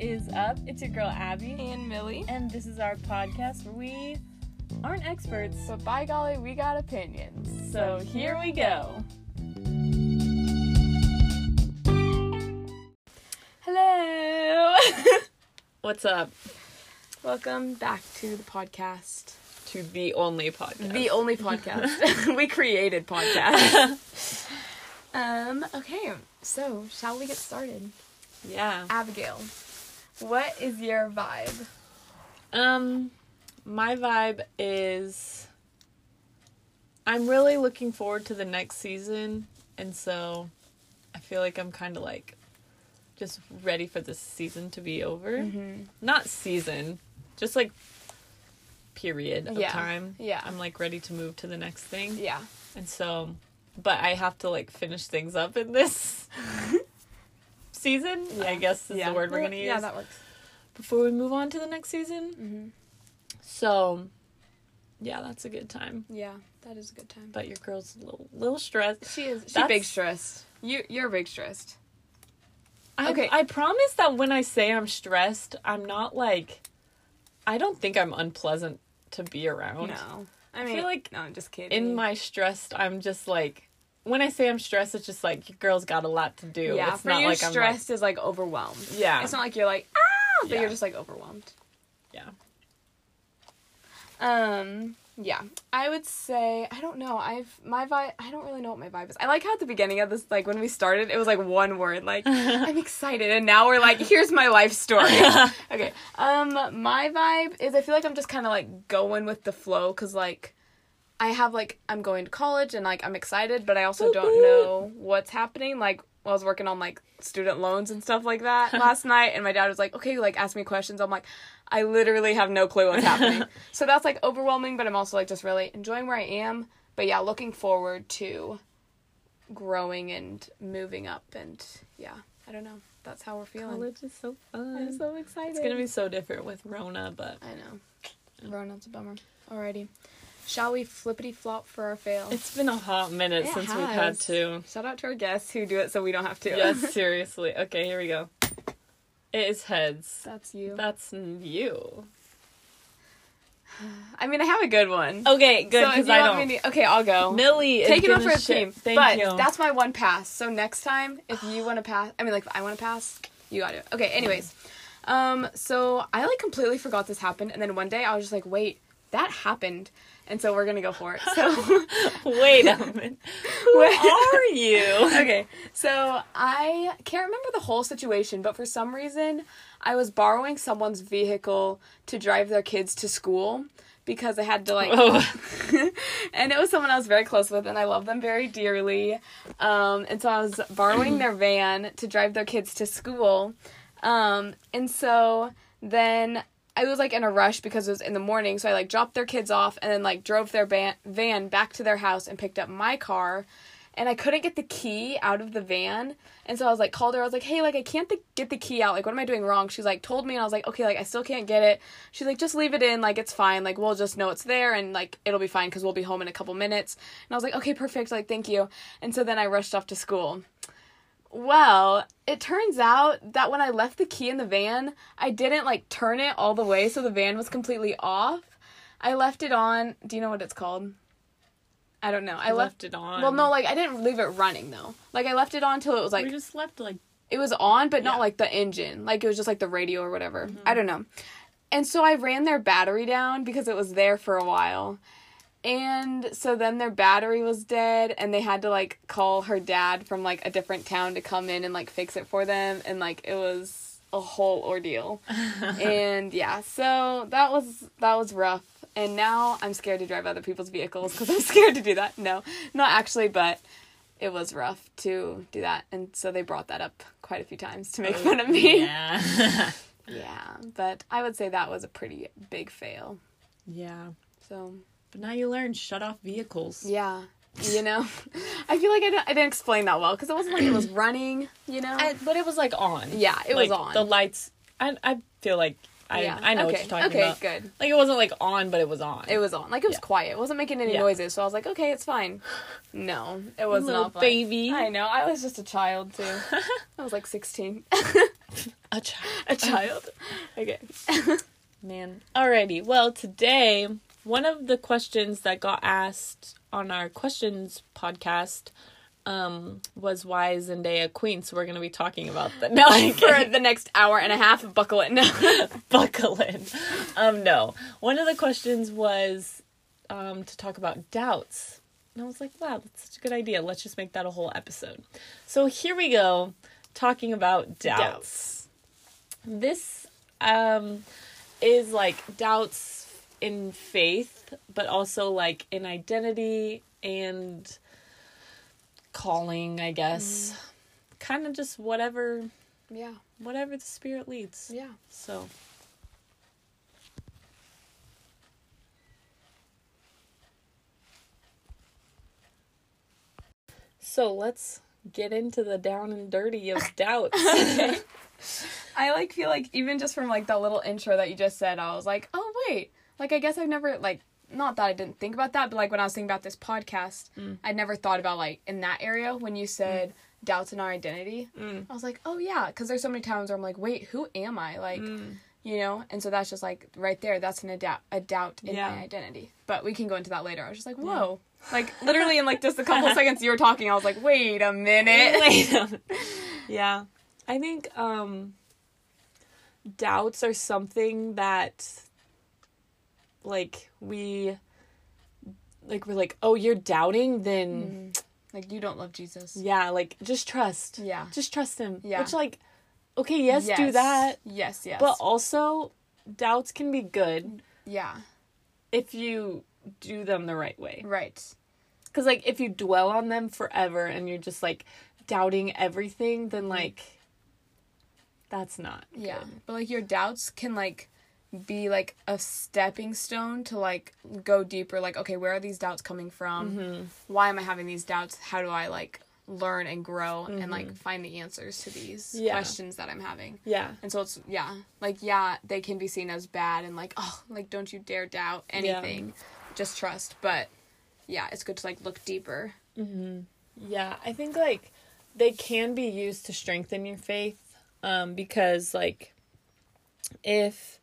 is up? It's your girl Abby, and Millie. and this is our podcast where we aren't experts, But by golly, we got opinions. so here we go. Hello. What's up? Welcome back to the podcast. To the only podcast. The only podcast. we created podcast. um, okay. So, shall we get started? yeah. Abigail, what is your vibe? Um, my vibe is I'm really looking forward to the next season, and so I feel like I'm kind of like just ready for this season to be over. Mm-hmm. Not season, just like period of Yeah. time. Yeah. I'm like ready to move to the next thing. Yeah. And so, but I have to like finish things up in this season. I guess is yeah. the word we're gonna use Yeah, that works. before we move on to the next season. Mm-hmm. So, yeah, that's a good time. Yeah, that is a good time. But your girl's a little, little stressed. She is. She's That's- big stressed. You you're big stressed. I, Okay. I promise that when I say I'm stressed, I'm not like. I don't think I'm unpleasant to be around. No, I feel mean, like no, I'm just kidding. In my stressed, I'm just like. When I say I'm stressed, it's just like your girl's got a lot to do. yeah, it's for not you, like stressed is like overwhelmed. Yeah, It's not like you're like ah, but Yeah. you're just like overwhelmed. yeah. Um, yeah, I would say I don't know. I've my vibe. I don't really know what my vibe is. I like how at the beginning of this, like when we started, it was like one word, like I'm excited, and now we're like, here's my life story. okay. Um, my vibe is I feel like I'm just kind of like going with the flow because like. I have like I'm going to college and like I'm excited, but I also don't know what's happening. Like I was working on like student loans and stuff like that last night, and my dad was like, "Okay, like ask me questions." I'm like, I literally have no clue what's happening. so that's like overwhelming, but I'm also like just really enjoying where I am. But yeah, looking forward to growing and moving up, and yeah, I don't know. That's how we're feeling. College is so fun. I'm so excited. It's gonna be so different with Rona, but I know. Rona's a bummer. Alrighty. Shall we flippity flop for our fail? it's been a hot minute It since we've had to. Shout out to our guests who do it so we don't have to. Yes, seriously. Okay, here we go. It is heads. That's you. That's you. I mean, I have a good one. Okay, good because you I don't. to- okay, I'll go. Millie is Take it gonna for a team. Thank but you. that's my one pass. So next time, if you want to pass, I mean, like, if I want to pass, you got it. Okay, anyways. Um, so I, like, completely forgot this happened. And then one day I was just like, wait, that happened. And so we're to go for it. So. Wait a minute. Who are you? okay, so I can't remember the whole situation, but for some reason, I was borrowing someone's vehicle to drive their kids to school because I had to like, Oh. and it was someone I was very close with, and I love them very dearly. Um, and so I was borrowing their van to drive their kids to school, um, and so then. I was like in a rush because it was in the morning, so I like dropped their kids off and then like drove their van back to their house and picked up my car and I couldn't get the key out of the van. And so I was like, called her. I was like, hey, like, I can't th- get the key out. Like, what am I doing wrong? She's like, told me. And I was like, okay, like, I still can't get it. She's like, just leave it in. Like, it's fine. Like, we'll just know it's there and, like, it'll be fine because we'll be home in a couple minutes. And I was like, okay, perfect. Like, thank you. And so then I rushed off to school. Well, it turns out that when I left the key in the van, I didn't, like, turn it all the way so the van was completely off. I left it on. Do you know what it's called? I don't know. I left left it on. well, no, like I didn't leave it running though. Like I left it on till it was like we just left like it was on, but not Yeah. Mm-hmm. like the engine. Like it was just like the radio or whatever. I don't know. And so I ran their battery down because it was there for a while. And so then their battery was dead and they had to like call her dad from like a different town to come in and like fix it for them and like it was a whole ordeal. and yeah, so that was that was rough. And now I'm scared to drive other people's vehicles because I'm scared to do that. No, not actually, but it was rough to do that. And so they brought that up quite a few times to make oh, fun of me. Oh, Yeah. Yeah, but I would say that was a pretty big fail. yeah. So, But now you learn shut off vehicles. yeah, you know, I feel like I didn't, I didn't explain that well because it wasn't like it was running, you know? I- but it was like on. yeah, it was on. The lights. I I feel like I yeah. I know okay. what you're talking okay, about. good. Like it wasn't like on, but it was on. It was on. Like it was Yeah. quiet. It wasn't making any Yeah. noises. So I was like, okay, it's fine. No, it was Little not fine. baby. I know. I was just a child too. I was like 16. A child. a child. okay. Man. Alrighty. Well, today, one of the questions that got asked on our questions podcast um, was why is Zendaya queen? So we're going to be talking about that. No, I'm For the next hour and a half, buckle in, buckle in. Um, no. One of the questions was um, to talk about doubts. And I was like, wow, that's such a good idea. Let's just make that a whole episode. So here we go, talking about doubts. This um, is like doubts in faith, but also like in identity and calling, I guess. Mm-hmm. Kind of just whatever yeah. whatever the spirit leads. Yeah. So So let's get into the down and dirty of doubts. I like feel like even just from like that little intro that you just said, I was like, oh wait, like I guess I've never like not that I didn't think about that, but like when I was thinking about this podcast, I never thought about like in that area when you said doubts in our identity. Mm. I was like, oh yeah, because there's so many times where I'm like, wait, who am I? Like, Mm. you know, and so that's just like right there. That's an a doubt, a doubt in Yeah. my identity. But we can go into that later. I was just like, whoa, like literally in like just a couple seconds you were talking, I was like, wait a minute. Wait a minute. yeah. I think um doubts are something that like we like we're like, "Oh, you're doubting, then mm-hmm. like you don't love Jesus. yeah, like just trust." Yeah. Just trust him. Yeah. Which like okay, yes, do that. Yes, yes. But also doubts can be good yeah, if you do them the right way. right. Cuz like if you dwell on them forever and you're just like doubting everything, then mm-hmm. like that's not Yeah. good. But like your doubts can like be like a stepping stone to like go deeper like okay, where are these doubts coming from? Mm-hmm. Why am I having these doubts? How do I like learn and grow and like find the answers to these Mm-hmm. Yeah. questions that I'm having? Yeah. And so it's yeah, like yeah, they can be seen as bad and like oh, like don't you dare doubt anything. Just trust. But yeah, it's good to like look deeper. Yeah, I think like they can be used to strengthen your faith um because like if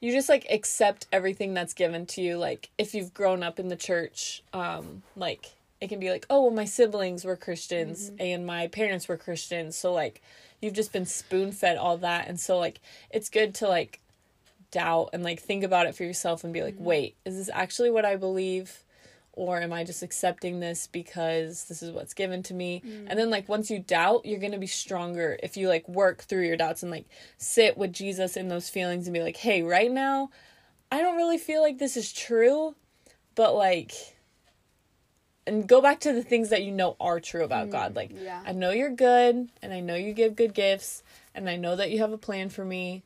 you just like accept everything that's given to you like if you've grown up in the church um like it can be like oh well my siblings were Christians and my parents were Christians so like you've just been spoon-fed all that. And so like it's good to like doubt and like think about it for yourself and be like wait is this actually what I believe or am I just accepting this because this is what's given to me? Mm. And then like once you doubt, you're going to be stronger if you like work through your doubts and like sit with Jesus in those feelings and be like, "Hey, right now, I don't really feel like this is true, but like and go back to the things that you know are true about mm, God. Like yeah. I know you're good and I know you give good gifts and I know that you have a plan for me."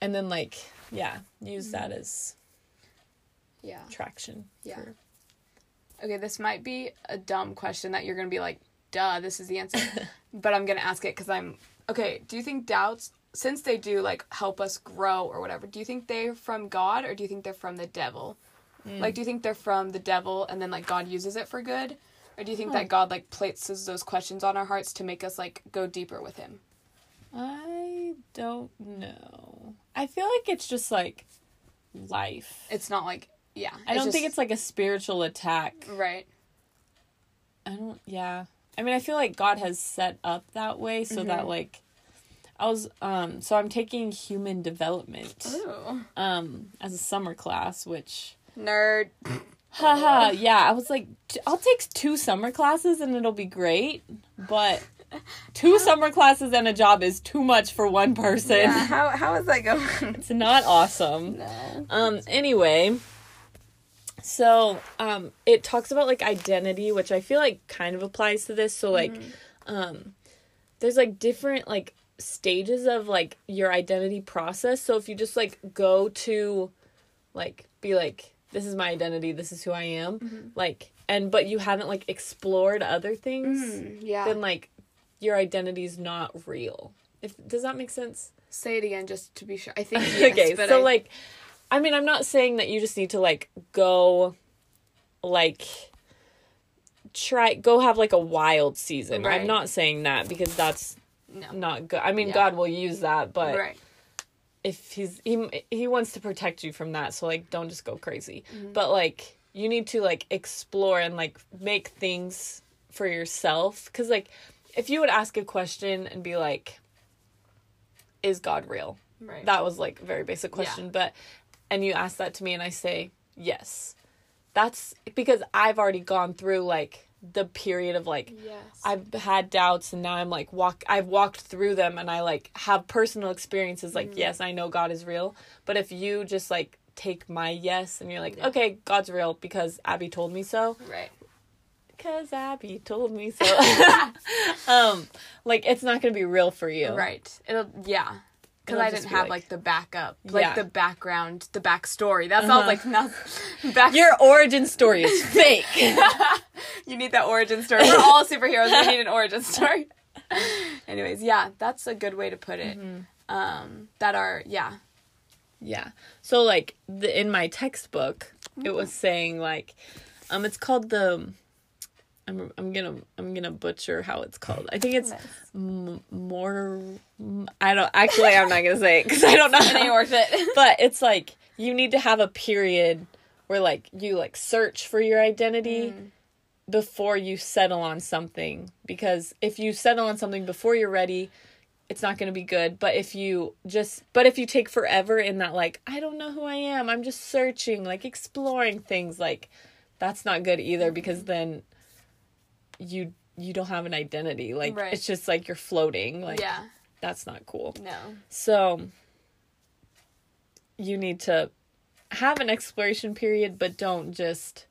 And then like, yeah, use that mm. as Yeah. traction. Yeah. for- Okay, this might be a dumb question that you're gonna be like, duh, this is the answer. but I'm gonna ask it because I'm okay. Do you think doubts, since they do like help us grow or whatever, do you think they're from God or do you think they're from the devil? Mm. Like, do you think they're from the devil and then like God uses it for good, or do you think that God like places those questions on our hearts to make us like go deeper with Him? I don't know. I feel like it's just like life. It's not like yeah. I don't think it's like a spiritual attack. right. I don't yeah. I mean, I feel like God has set up that way so that like I was um so I'm taking human development Ooh. um as a summer class, which Nerd. haha, yeah, I was like I'll take two summer classes and it'll be great, but two summer classes and a job is too much for one person. how how is that going? It's not awesome. no. Um anyway, so um it talks about like identity, which I feel like kind of applies to this. So like um there's like different like stages of like your identity process. So if you just like go to like be like this is my identity, this is who I am, like and but you haven't like explored other things, Yeah. then like your identity's not real. If does that make sense? Say it again just to be sure. I think yes, okay, so I- like, I mean, I'm not saying that you just need to like go, like, try go have like a wild season. Right. I'm not saying that because that's No. not good. I mean, Yeah. God will use that, but right. if he's he he wants to protect you from that, so like don't just go crazy. Mm-hmm. But like you need to like explore and like make things for yourself cuz like if you would ask a question and be like is God real? Right. That was like a very basic question, but and you ask that to me and I say yes. That's because I've already gone through like the period of like yes. I've had doubts and now I'm like walk I've walked through them and I like have personal experiences like Mm-hmm. yes I know God is real but if you just like take my yes and you're like Yeah. okay God's real because Abby told me so right. cuz Abby told me so um like it's not going to be real for you Right. It'll yeah. Because I didn't have like- like, the backup, like Yeah. the background, the backstory. That Uh-huh. sounds like not back. your origin story is fake you need that origin story. We're all superheroes. We need an origin story. Anyways, yeah, that's a good way to put it. Mm-hmm. Um, that are yeah, Yeah. So like the in my textbook, it was saying like, um, it's called the. I'm I'm gonna I'm gonna butcher how it's called. I think it's m- more. m- I don't actually. I'm not gonna say it because I don't know. ain't worth it. but it's like you need to have a period where like you like search for your identity mm. before you settle on something because if you settle on something before you're ready it's not going to be good but if you just but if you take forever in that like i don't know who i am i'm just searching like exploring things like that's not good either because mm. then you you don't have an identity like Right. it's just like you're floating like yeah, that's not cool no, so you need to have an exploration period, but don't just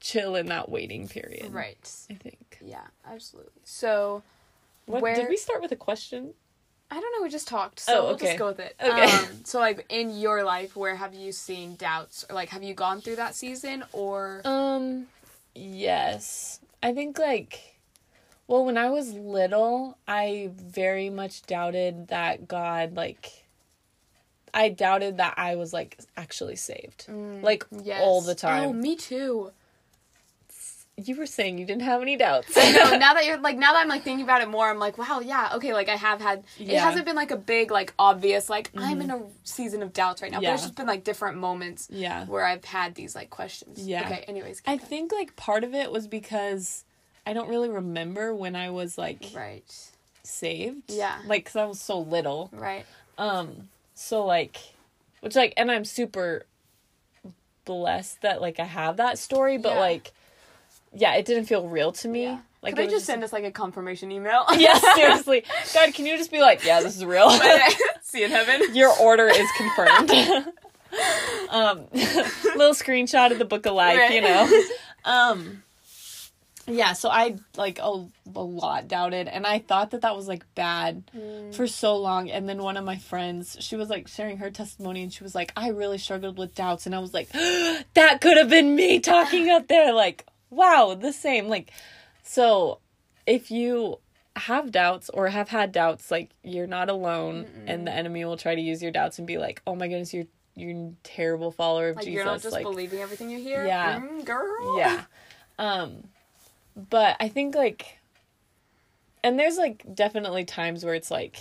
chill in that waiting period. right, I think. yeah, absolutely. So What Where- did we start with a question? I don't know. We just talked, so Oh, we'll okay. just go with it. Okay. Um, so like in your life, where have you seen doubts, or like have you gone through that season, or Um yes. I think like well, when I was little, I very much doubted that God like I doubted that I was like actually saved. Mm, like yes. all the oh, time. Oh, me too. You were saying you didn't have any doubts. I know. Now that you're like, now that I'm like thinking about it more, I'm like, wow, yeah, okay. Like I have had. Yeah. It hasn't been like a big, like obvious, like I'm in a season of doubts right now. But Yeah. it's just been like different moments yeah. where I've had these like questions. Yeah. Okay. Anyways. I going. think like part of it was because I don't really remember when I was like Right. saved. Yeah. Like cuz I was so little. Right. Um so like which like and I'm super blessed that like I have that story but Yeah. like yeah, it didn't feel real to me. Yeah. Like Could they just send us like a confirmation email? Yes, seriously. God, can you just be like, yeah, this is real? See in heaven. Your order is confirmed. um, little screenshot of the book of life, Right. you know. Um, yeah, so I like a, a lot doubted, and I thought that that was like bad for so long. And then one of my friends, she was like sharing her testimony, and she was like, "I really struggled with doubts," and I was like, "That could have been me talking up there." Like, wow, the same. Like, so if you have doubts or have had doubts, like you're not alone, and the enemy will try to use your doubts and be like, "Oh my goodness, you're you're a terrible follower of Jesus. Like Jesus." you're not just like, believing everything you hear. Yeah. Mm, girl. yeah. Um, but I think like, and there's like definitely times where it's like,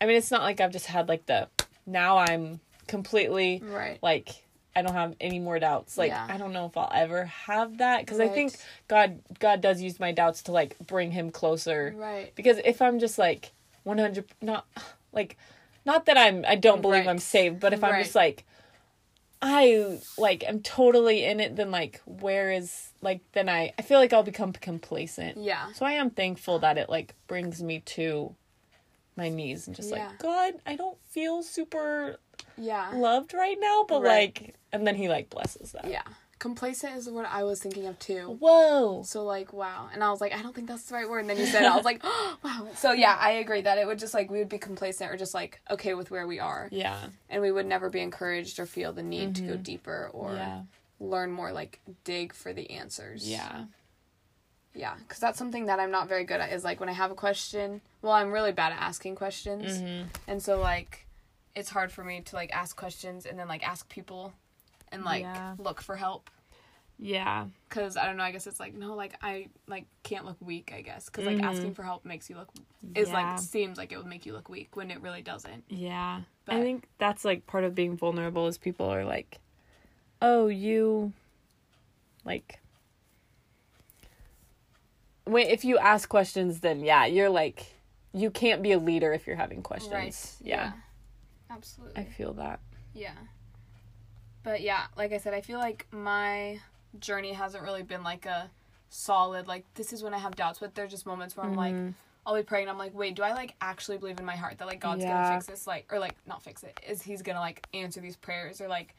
I mean, it's not like I've just had like the now I'm completely Right. like I don't have any more doubts. Like Yeah. I don't know if I'll ever have that because I think God God does use my doubts to like bring Him closer. Right. Because if I'm just like 100 not like not that I'm I don't believe Right. I'm saved, but if I'm Right. just like I like am totally in it then like where is like then I I feel like I'll become complacent. Yeah. So I am thankful that it like brings me to my knees and just Yeah. like God, I don't feel super Yeah. loved right now, but Right. like and then he like blesses that. Yeah. Complacent is what I was thinking of too. Whoa. So like wow, and I was like, I don't think that's the right word. And then you said, it, I was like, oh, wow. So yeah, I agree that it would just like we would be complacent or just like okay with where we are, Yeah. and we would never be encouraged or feel the need to go deeper or Mm-hmm. Yeah. learn more, like dig for the answers. Yeah. yeah, because that's something that I'm not very good at. Is like when I have a question. Well, I'm really bad at asking questions, Mm-hmm. and so like it's hard for me to like ask questions and then like ask people and like Yeah. look for help. Yeah. because I don't know. I guess it's like no, like I like can't look weak. I guess because like Mhm. asking for help makes you look is Yeah. like seems like it would make you look weak when it really doesn't. Yeah. But- I think that's like part of being vulnerable is people are like, "Oh, you like when if you ask questions then yeah, you're like you can't be a leader if you're having questions." Yeah. Absolutely. I feel that. Yeah. But yeah, like I said, I feel like my journey hasn't really been like a solid like this is when I have doubts, but there's just moments where I'm like Mhm. I'll be praying and I'm like, wait, do I like actually believe in my heart that like God's Yeah. gonna fix this like or like not fix it, is he's gonna like answer these prayers or like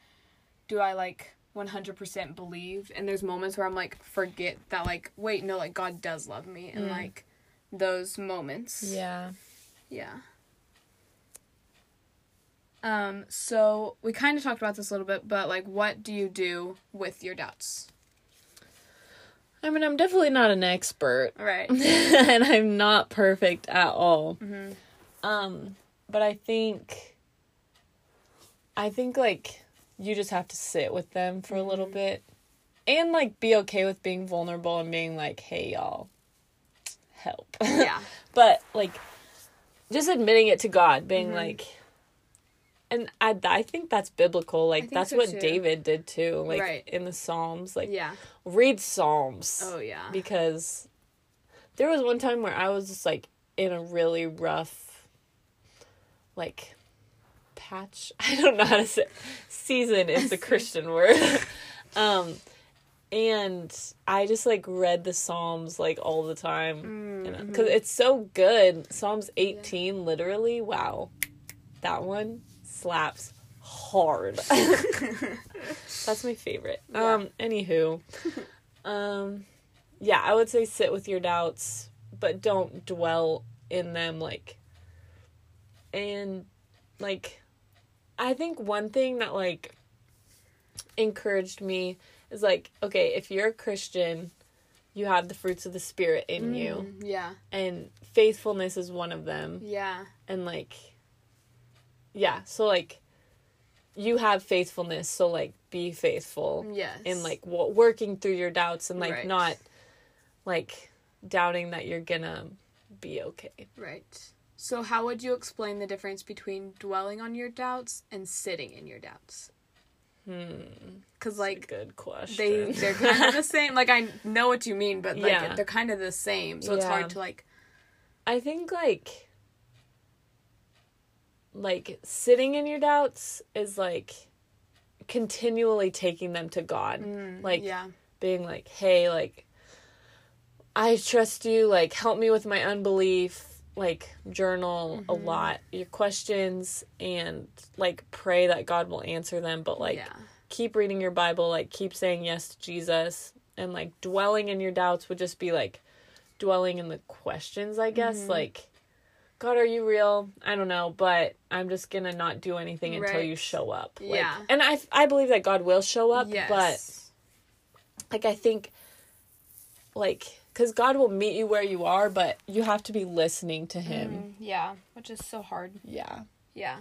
do I like 100% believe and there's moments where I'm like forget that like wait no like God does love me and Mm. like those moments. Yeah. Yeah. Um, so we kind of talked about this a little bit, but like, what do you do with your doubts? I mean, I'm definitely not an expert, Right. and I'm not perfect at all. hmm Um, but I think, I think like you just have to sit with them for a little bit, and like be okay with being vulnerable and being like, "Hey, y'all, help." Yeah. but like, just admitting it to God, being Mhm. like. And I, I think that's biblical. Like that's so, what too. David did too. Like Right. in the Psalms, like Yeah. read Psalms Oh yeah. because there was one time where I was just like in a really rough like patch. I don't know how to say season is the Christian word. um and I just like read the Psalms like all the time Mm, because it's so good. Psalms 18 literally, wow. That one slaps hard. That's my favorite. Yeah. Um anywho, um yeah, I would say sit with your doubts, but don't dwell in them like and like I think one thing that like encouraged me is like okay, if you're a Christian, you have the fruits of the spirit in you Mm, yeah. and faithfulness is one of them Yeah. and like yeah so like you have faithfulness so like be faithful Yes. in like w- working through your doubts and like Right. not like doubting that you're gonna be okay Right. So how would you explain the difference between dwelling on your doubts and sitting in your doubts? hmm Because like good question they they're kind of the same. Like I know what you mean, but like Yeah. they're kind of the same. So it's hard to like. i think like like sitting in your doubts is like continually taking them to god Mm, Like, yeah. being like, hey, like, I trust you, like, help me with my unbelief, like, journal a Mm-hmm. lot, your questions, and, like, pray that God will answer them, but, like, yeah. keep reading your Bible, like, keep saying yes to Jesus, and, like, dwelling in your doubts would just be, like, dwelling in the questions, I guess, Mhm. like, God, are you real? I don't know, but I'm just gonna not do anything until you show up. Like, Yeah. And I, I believe that God will show up, yes. but like I think like cuz God will meet you where you are, but you have to be listening to him. Mm, yeah, which is so hard. Yeah. Yeah.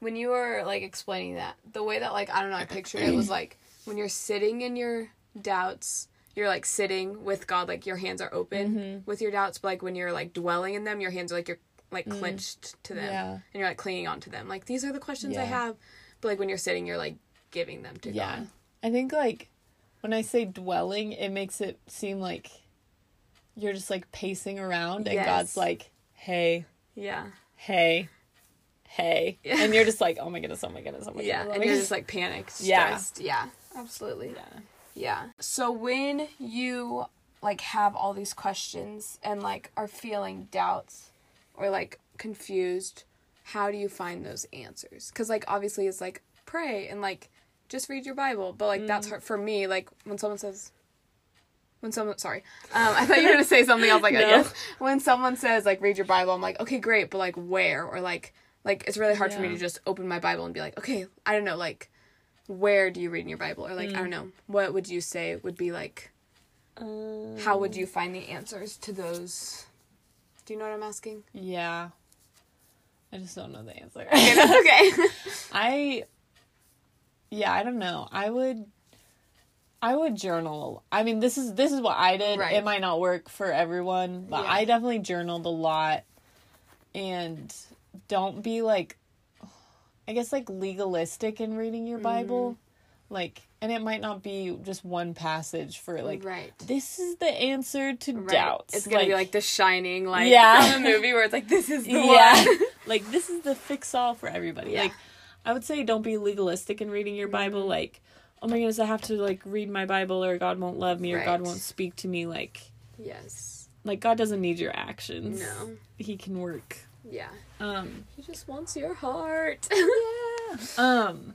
When you were like explaining that, the way that like I don't know, I pictured it was like when you're sitting in your doubts, you're like sitting with God, like your hands are open Mm-hmm. with your doubts, but like when you're like dwelling in them, your hands are like you're like clenched to them. Mm. Yeah. And you're like clinging on to them. Like these are the questions I have. But like when you're sitting, you're like giving them to Yeah. God. I think like when I say dwelling, it makes it seem like you're just like pacing around and Yes. God's like, "Hey, Yeah. hey, hey." Yeah. And you're just like, "Oh my goodness, oh my goodness, oh my Yeah. goodness." And you're just like panicked, Yeah. stressed. Yeah. Absolutely. yeah. Yeah. So when you like have all these questions and like are feeling doubts or like confused, how do you find those answers? Cuz like obviously it's like pray and like just read your Bible, but like that's hard for me like when someone says when someone sorry. Um I thought you were going to say something else like No. yes. When someone says like read your Bible, I'm like okay, great, but like where or like like it's really hard for me to just open my Bible and be like, okay, I don't know, like where do you read in your Bible? Or like, I don't know, what would you say would be like, Um, how would you find the answers to those? Do you know what I'm asking? Yeah. I just don't know the answer. Okay, that's okay. I yeah, I don't know. I would I would journal. I mean, this is this is what I did. Right. It might not work for everyone, but Yeah. I definitely journaled a lot. And don't be like I guess like legalistic in reading your Bible. Mm-hmm. Like and it might not be just one passage for like right. this is the answer to Right. doubts. It's gonna be like The Shining, like Yeah. from a movie where it's like this is the yeah. one. like this is the fix all for everybody. Yeah. Like I would say don't be legalistic in reading your Bible Mm-hmm. like oh my goodness I have to like read my Bible or God won't love me or God won't speak to me like yes. like God doesn't need your actions. No. He can work. Yeah. Um He just wants your heart. Yeah. Um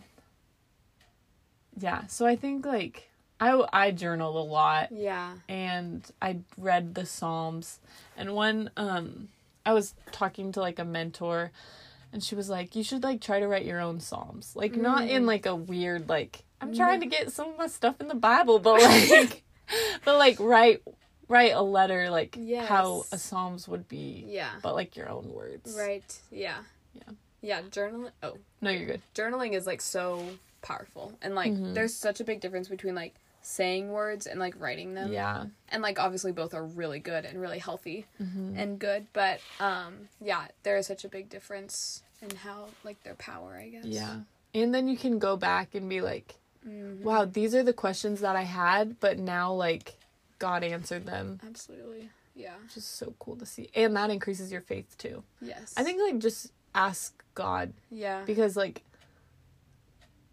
Yeah, so I think like I I journaled a lot yeah. and I read the Psalms. And when um I was talking to like a mentor and she was like, You should like try to write your own Psalms. Like not in like a weird like I'm trying to get some of my stuff in the Bible, but like but like write write a letter like how a Psalms would be. Yeah. But like your own words. Right. Yeah. Yeah. Yeah. Journaling. Oh, No, you're good. journaling is like so powerful, and like Mm-hmm. there's such a big difference between like saying words and like writing them. Yeah. And like obviously both are really good and really healthy Mm-hmm. and good, but um yeah, there is such a big difference in how like their power, I guess. Yeah. And then you can go back and be like, Mhm. wow, these are the questions that I had, but now like God answered them. Absolutely. Yeah. Which is so cool to see. And that increases your faith too. Yes. I think like just ask God Yeah. because like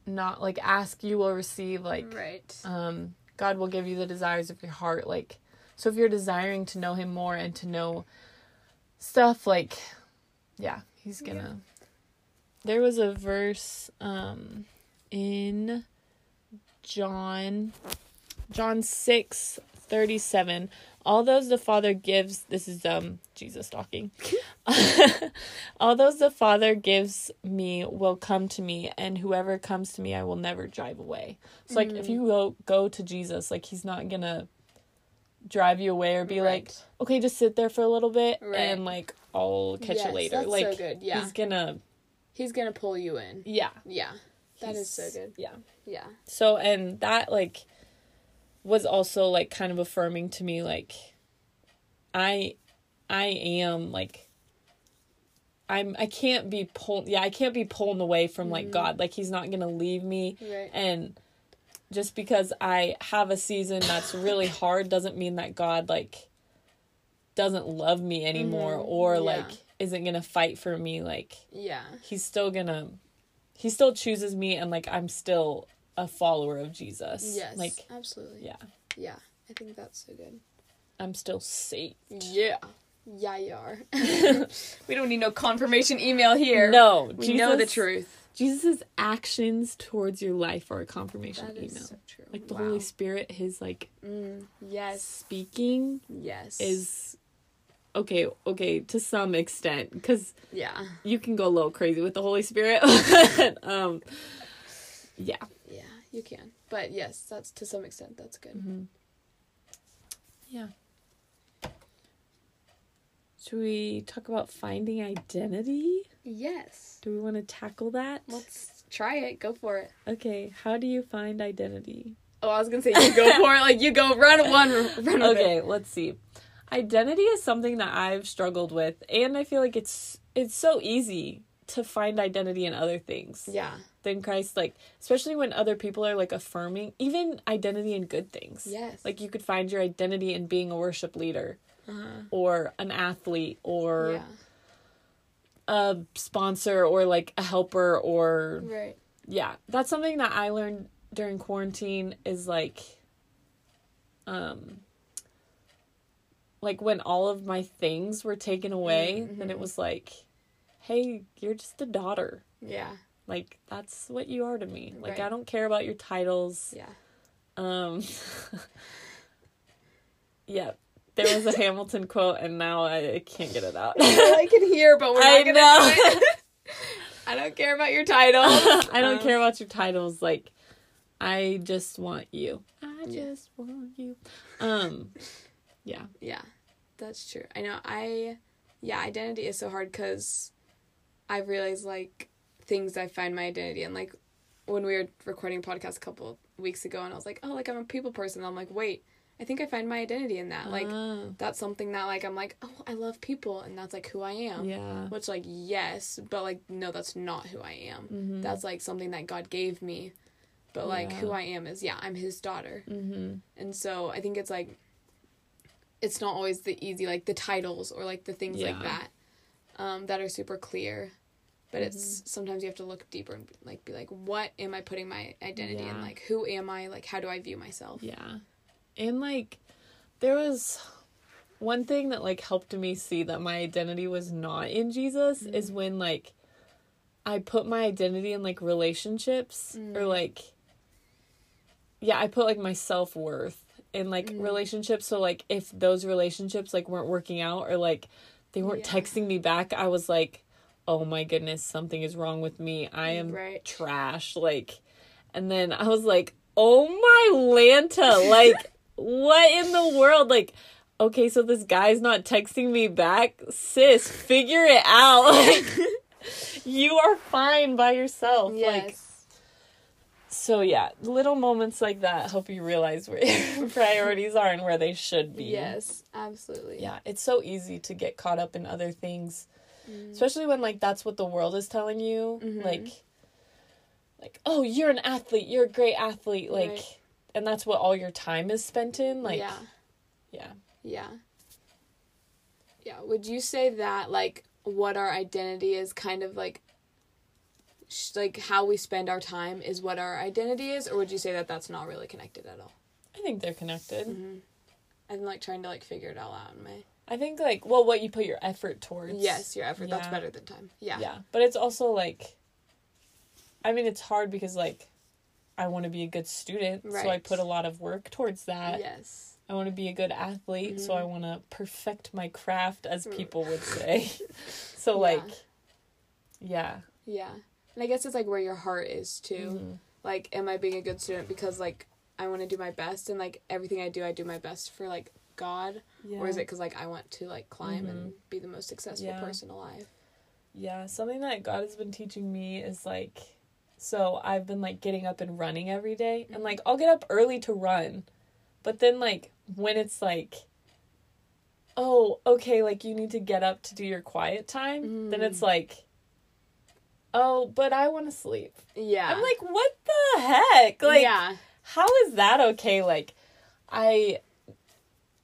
not like ask you will receive like right. um God will give you the desires of your heart like so if you're desiring to know him more and to know stuff like yeah, he's going to There was a verse um in John John 6 37 all those the father gives this is um jesus talking all those the father gives me will come to me and whoever comes to me i will never drive away so like if you go go to jesus like he's not gonna drive you away or be like okay just sit there for a little bit Right. and like i'll catch Yes, you later that's so like good, yeah. he's gonna He's gonna pull you in. yeah Yeah. That is so good. yeah Yeah. so and that like was also like kind of affirming to me like I I am like I'm I can't be pulled yeah, I can't be pulling away from like mm-hmm. God. Like he's not going to leave me Right. and just because I have a season that's really hard doesn't mean that God like doesn't love me anymore mm-hmm. or yeah. like isn't going to fight for me like Yeah. he's still gonna he still chooses me and like i'm still a follower of jesus Yes. like absolutely. yeah Yeah. I think that's so good. i'm still safe Yeah. Yeah, you are. we don't need no confirmation email here. no We know the truth. jesus actions towards your life are a confirmation That email is so true. like the Wow. holy spirit his like Mm, yes. speaking Yes. is okay okay to some extent because Yeah. you can go a little crazy with the holy spirit um yeah Yeah, you can. But yes, that's to some extent that's good. Mm-hmm. Yeah. Should we talk about finding identity? Yes. Do we want to tackle that? Let's try it. Go for it. Okay, how do you find identity? Oh, I was gonna say you go for it. Like you go run one, run Okay, it. let's see. Identity is something that I've struggled with, and I feel like it's it's so easy to find identity in other things Yeah. than Christ. Like, especially when other people are like affirming, even identity in good things. Yes. Like you could find your identity in being a worship leader, Uh-huh. or an athlete, or Yeah. a sponsor or like a helper or Right. yeah that's something that i learned during quarantine is like um like when all of my things were taken away Mm-hmm. then it was like hey you're just a daughter Yeah. like that's what you are to me like i don't care about your titles Yeah. um yeah there was a hamilton quote and now i, I can't get it out I can hear, but we're not I gonna know. Do I don't care about your title. I don't Um, care about your titles. Like, I just want you. I Yeah. just want you. Um, yeah. Yeah, that's true. I know. I yeah, identity is so hard because I realize like things I find my identity in. Like when we were recording a podcast a couple weeks ago, and I was like, oh, like I'm a people person. I'm like, wait, I think I find my identity in that. Like Ah, that's something that like I'm like, oh, I love people, and that's like who I am. yeah. Which like yes, but like no, that's not who I am. Mhm. That's like something that God gave me. But like Yeah. who I am is yeah, I'm his daughter. Mm-hmm. And so I think it's like it's not always the easy like the titles or like the things like that um that are super clear. But it's Mm-hmm. sometimes you have to look deeper and like be like what am I putting my identity in? Like who am I? Like how do I view myself? Yeah. And like there was one thing that like helped me see that my identity was not in Jesus is mm-hmm. when like I put my identity in like relationships or mm-hmm. like yeah, I put like my self-worth in like mm-hmm. relationships so like if those relationships like weren't working out or like they weren't Yeah. texting me back, I was like, "Oh my goodness, something is wrong with me. I am Right. trash." Like and then I was like, "Oh my Lanta, like what in the world? Like okay, so this guy's not texting me back. Sis, figure it out. Like you are fine by yourself. Like so yeah, little moments like that help you realize where your priorities are and where they should be. yes, absolutely. Yeah, it's so easy to get caught up in other things. Mm. Especially when like that's what the world is telling you. Mhm. Like like, oh, you're an athlete, you're a great athlete, like Right. and that's what all your time is spent in. Like yeah. yeah. Yeah. Yeah. Would you say that like what our identity is kind of like sh- like how we spend our time is what our identity is or would you say that that's not really connected at all? I think they're connected. Mm-hmm. I'm like trying to like figure it all out in my I think like well what you put your effort towards. Yes, your effort that's better than time. Yeah. Yeah. But it's also like I mean it's hard because like I want to be a good student, so I put a lot of work towards that. Yes. I want to be a good athlete, so I Mm-hmm. want to perfect my craft as Mm. people would say. so Yeah. like yeah. Yeah. And I guess it's like where your heart is too. Mhm. Like am I being a good student because like I want to do my best and like everything I do I do my best for like God Yeah. or is it because like I want to like climb and mm-hmm. be the most successful Yeah. person alive? Yeah, something that God has been teaching me is like so I've been like getting up and running every day and mm-hmm. like I'll get up early to run. But then like when it's like oh, okay, like you need to get up to do your quiet time, then it's mm. like oh, but I want to sleep. Yeah. I'm like what the heck? Like yeah. how is that okay? Like I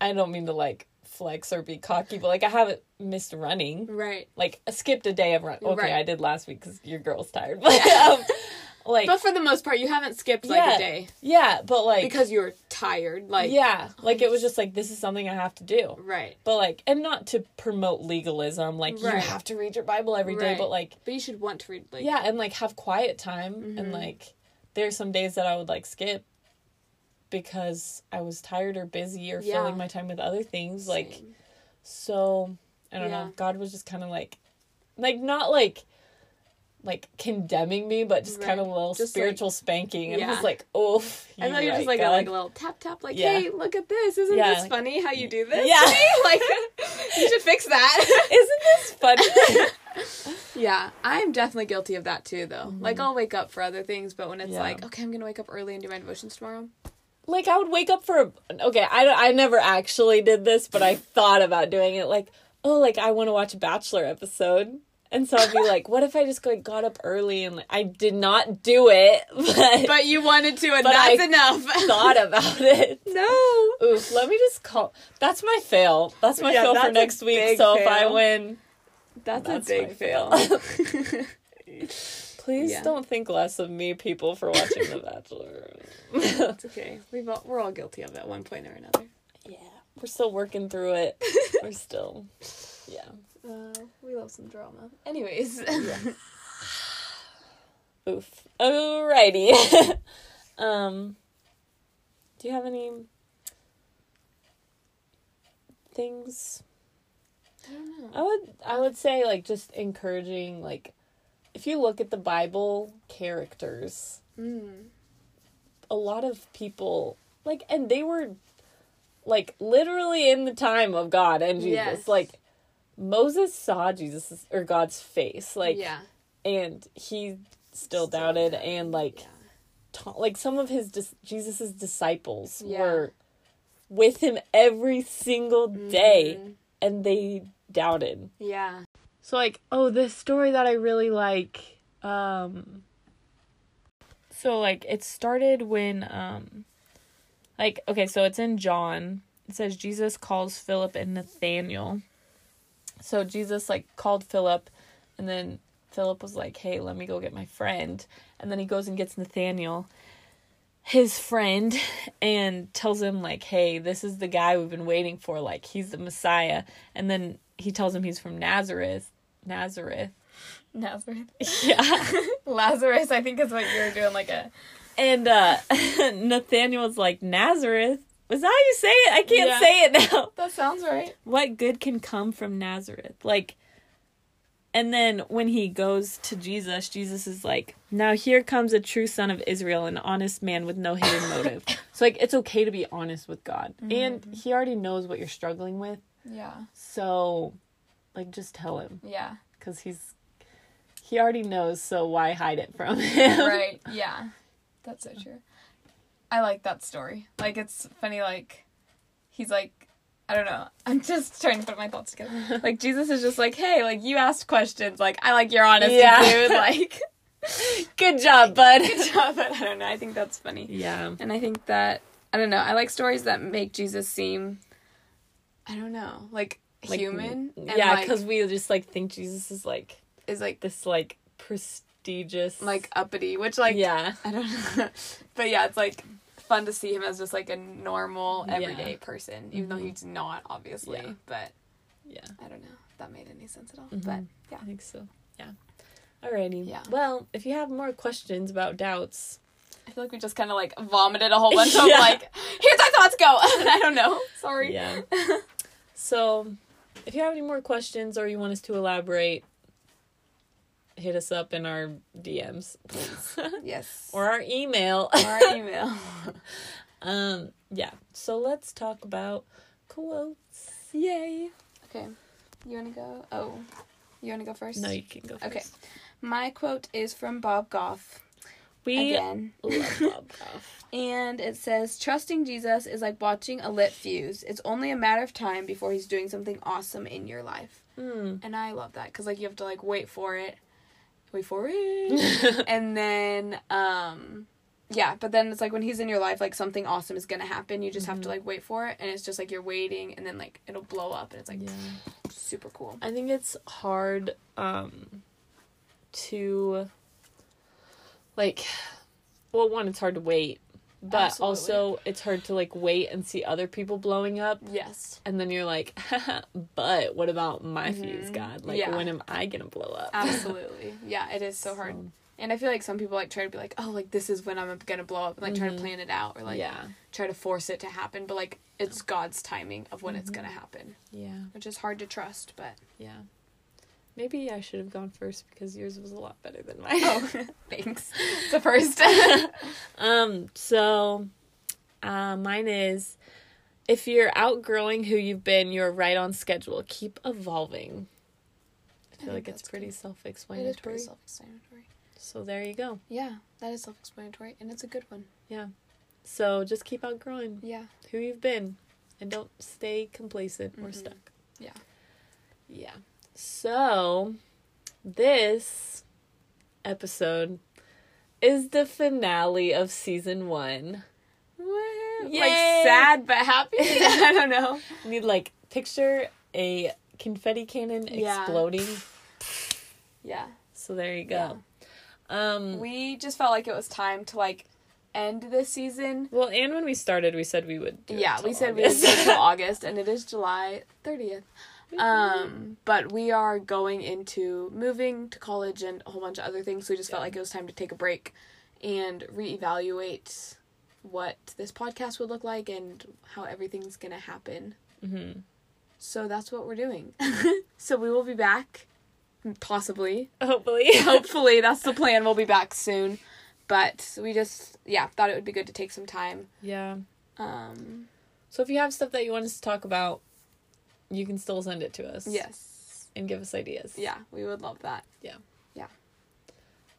I don't mean to like flex or be cocky, but like I haven't missed running Right. like I skipped a day of run. Okay, Right. I did last week because your girl's tired. But um, like But for the most part, you haven't skipped like Yeah. a day yeah, but like because you were tired. Like yeah, like it was just like this is something I have to do. Right. But like, and not to promote legalism, like you have to read your Bible every day. Right. But like, But you should want to read like yeah, and like have quiet time, Mhm. and like there's some days that I would like skip because I was tired or busy or Yeah. filling my time with other things. Like. So I don't Yeah. know. God was just kind of like, like not like, like condemning me, but just kind of a little Just, spiritual spanking, and I was like, oh. I thought you were just like a, like little tap tap, like, Yeah. hey, look at this. Isn't Yeah, this like- funny how you do this? Yeah. me? like you should fix that. Isn't this funny? yeah, I'm definitely guilty of that too, though. Like I'll wake up for other things, but when it's Mm-hmm. Yeah. like, okay, I'm gonna wake up early and do my devotions tomorrow. Like I would wake up for okay. I I never actually did this, but I thought about doing it. Like oh, like I want to watch a Bachelor episode. And so I'd be like, what if I just like got up early and like, I did not do it, but, But you wanted to, and that's I enough. thought about it. no. Oof, let me just call. That's my fail. That's my Yeah, fail that's for next week. So if I win, That's, That's a big my fail. Please Yeah. don't think less of me, people, for watching The Bachelor. it's okay. We've all, we're all guilty of it at one point or another. yeah, we're still working through it. We're still, yeah. Uh, we love some drama. Anyways. Oof. Alrighty. um, do you have any things? I don't know. I would I would say like just encouraging like if you look at the Bible characters, Mm. a lot of people like and they were like literally in the time of God and Jesus. Yes. Like Moses saw Jesus or God's face. Like yeah. and he still, Still doubted, doubted, and like Yeah. ta- like some of his dis- Jesus's disciples Yeah. were with him every single day Mhm. and they doubted. Yeah. So like, oh, this story that I really like um so like it started when um like okay, so it's in John. It says Jesus calls Philip and Nathaniel. So Jesus like called Philip and then Philip was like, "Hey, let me go get my friend." And then he goes and gets Nathaniel, his friend, and tells him like, "Hey, this is the guy we've been waiting for. Like, he's the Messiah." And then he tells him he's from Nazareth. Nazareth. Nazareth. Yeah. Lazarus, I think is what you're doing, like a. And uh Nathaniel's like, "Nazareth? Was that how you say it? I can't Yeah. say it now." That sounds right. what good can come from Nazareth? Like, and then when he goes to Jesus, Jesus is like, now here comes a true son of Israel, an honest man with no hidden motive. So, like, it's okay to be honest with God. And he already knows what you're struggling with. Yeah. So, like, just tell him Yeah. because he's, he already knows. So, why hide it from him? right. Yeah. That's so true. I like that story. Like it's funny. Like he's like, I don't know. I'm just trying to put my thoughts together. Like Jesus is just like, hey, like you asked questions. Like I like your honesty, Yeah. dude. Like Good job, bud. good job. But I don't know. I think that's funny. Yeah. And I think that I don't know. I like stories that make Jesus seem, I don't know, like, Like, human. yeah, like, because we just, like, think Jesus is, like, is like this, like, prestigious. like uppity, which like yeah. I don't know. but yeah, it's like fun to see him as just like a normal, Yeah. everyday person, even though he's not, obviously. Yeah. But Yeah. I don't know if that made any sense at all. Mhm. But yeah. I think so. Yeah. Alrighty. Yeah. Well, if you have more questions about doubts, I feel like we just kind of like vomited a whole bunch of Yeah. like, here's our thoughts go. I don't know. Sorry. yeah. so, if you have any more questions or you want us to elaborate, hit us up in our DMs, Yes. or our email. Or our email. um. Yeah. So let's talk about quotes. Yay. Okay. You want to go? Oh. You want to go first? No, you can go. First. Okay. My quote is from Bob Goff. We Again. love And it says, Trusting Jesus is like watching a lit fuse. It's only a matter of time before he's doing something awesome in your life. Hmm. And I love that because, like, you have to, like, wait for it. Wait for it. and then, um, yeah, but then it's like when he's in your life, like, something awesome is going to happen. You just have to, like, wait for it. And it's just like you're waiting, and then, like, it'll blow up, and it's, like, yeah. super cool. I think it's hard um to like well one it's hard to wait but Absolutely. also it's hard to like wait and see other people blowing up Yes. and then you're like but what about my fuse Mhm. god like Yeah. when am i gonna blow up Absolutely. yeah, it is so hard. So, And I feel like some people, like, try to be like, oh, like, this is when I'm going to blow up, and, like, try to Mhm. plan it out, or, like, yeah try to force it to happen, but like it's God's timing of when it's Mm-hmm. gonna happen, yeah which is hard to trust. But yeah maybe i should have gone first because yours was a lot better than mine oh, thanks. The first. Um, so uh mine is if you're outgrowing who you've been, you're right on schedule. Keep evolving. I feel think like it's pretty good. self it is pretty self-explanatory. So there you go. Yeah, that is self-explanatory, and it's a good one. Yeah. So just keep outgrowing Yeah, who you've been and don't stay complacent or Mhm. stuck. Yeah. Yeah. So this episode is the finale of season one. like Yay! sad but happy. I don't know. need like picture a confetti cannon Yeah. exploding. Yeah, So there you go. Um we just felt like it was time to like end this season. well and when we started we said we would do yeah, we said we would do it August, and it is July thirtieth. Um, but we are going into moving to college and a whole bunch of other things. So we just felt like it was time to take a break and reevaluate what this podcast would look like and how everything's gonna happen. Mhm. So that's what we're doing. so we will be back, possibly. Hopefully. Hopefully, that's the plan. We'll be back soon. But we just, yeah, thought it would be good to take some time. yeah. Um, So if you have stuff that you want us to talk about, you can still send it to us. yes. And give us ideas. Yeah, we would love that. Yeah. Yeah.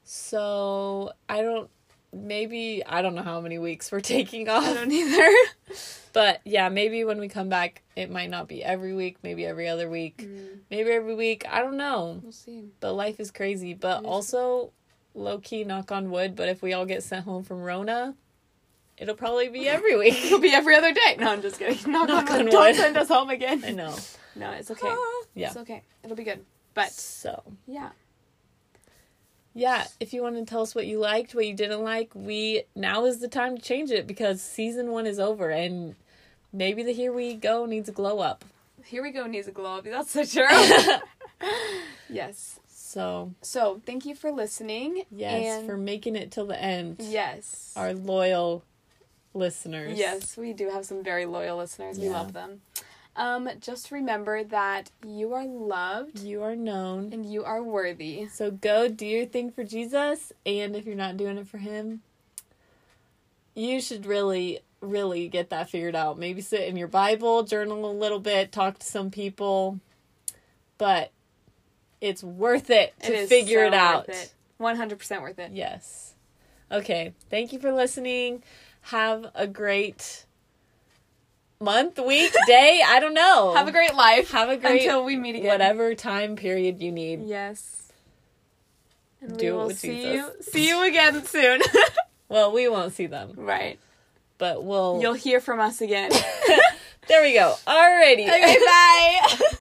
So I don't. Maybe I don't know how many weeks we're taking off. I don't either. But yeah, maybe when we come back, it might not be every week. Maybe every other week. Mm. Maybe every week. I don't know. We'll see. But life is crazy. But also, low key, knock on wood. But if we all get sent home from Rona, it'll probably be every week. It'll be every other day. No, I'm just kidding. Knock, Knock on on wood. Don't wood. send us home again. I know. No, it's okay. Ah. Yeah. It's okay. It'll be good. But So yeah. yeah, if you want to tell us what you liked, what you didn't like, we now is the time to change it because season one is over and maybe the here we go needs a glow up. Here we go needs a glow up. That's so true. yes. So So thank you for listening. yes, And for making it till the end. yes. Our loyal listeners. Yes, we do have some very loyal listeners. We love them. Um, just remember that you are loved You are known. and you are worthy. So go do your thing for Jesus, and if you're not doing it for Him, you should really, really get that figured out. Maybe sit in your Bible, journal a little bit, talk to some people, but it's worth it to It figure so it out. Worth it. 100% worth it. Yes. Okay. Thank you for listening. Have a great month, week, day. I don't know. Have a great life. Have a great until we meet again. whatever time period you need. Yes. And Do we it will with see Jesus. you see you again soon. Well, we won't see them, right. but we'll. You'll hear from us again. There we go. Alrighty. okay, bye.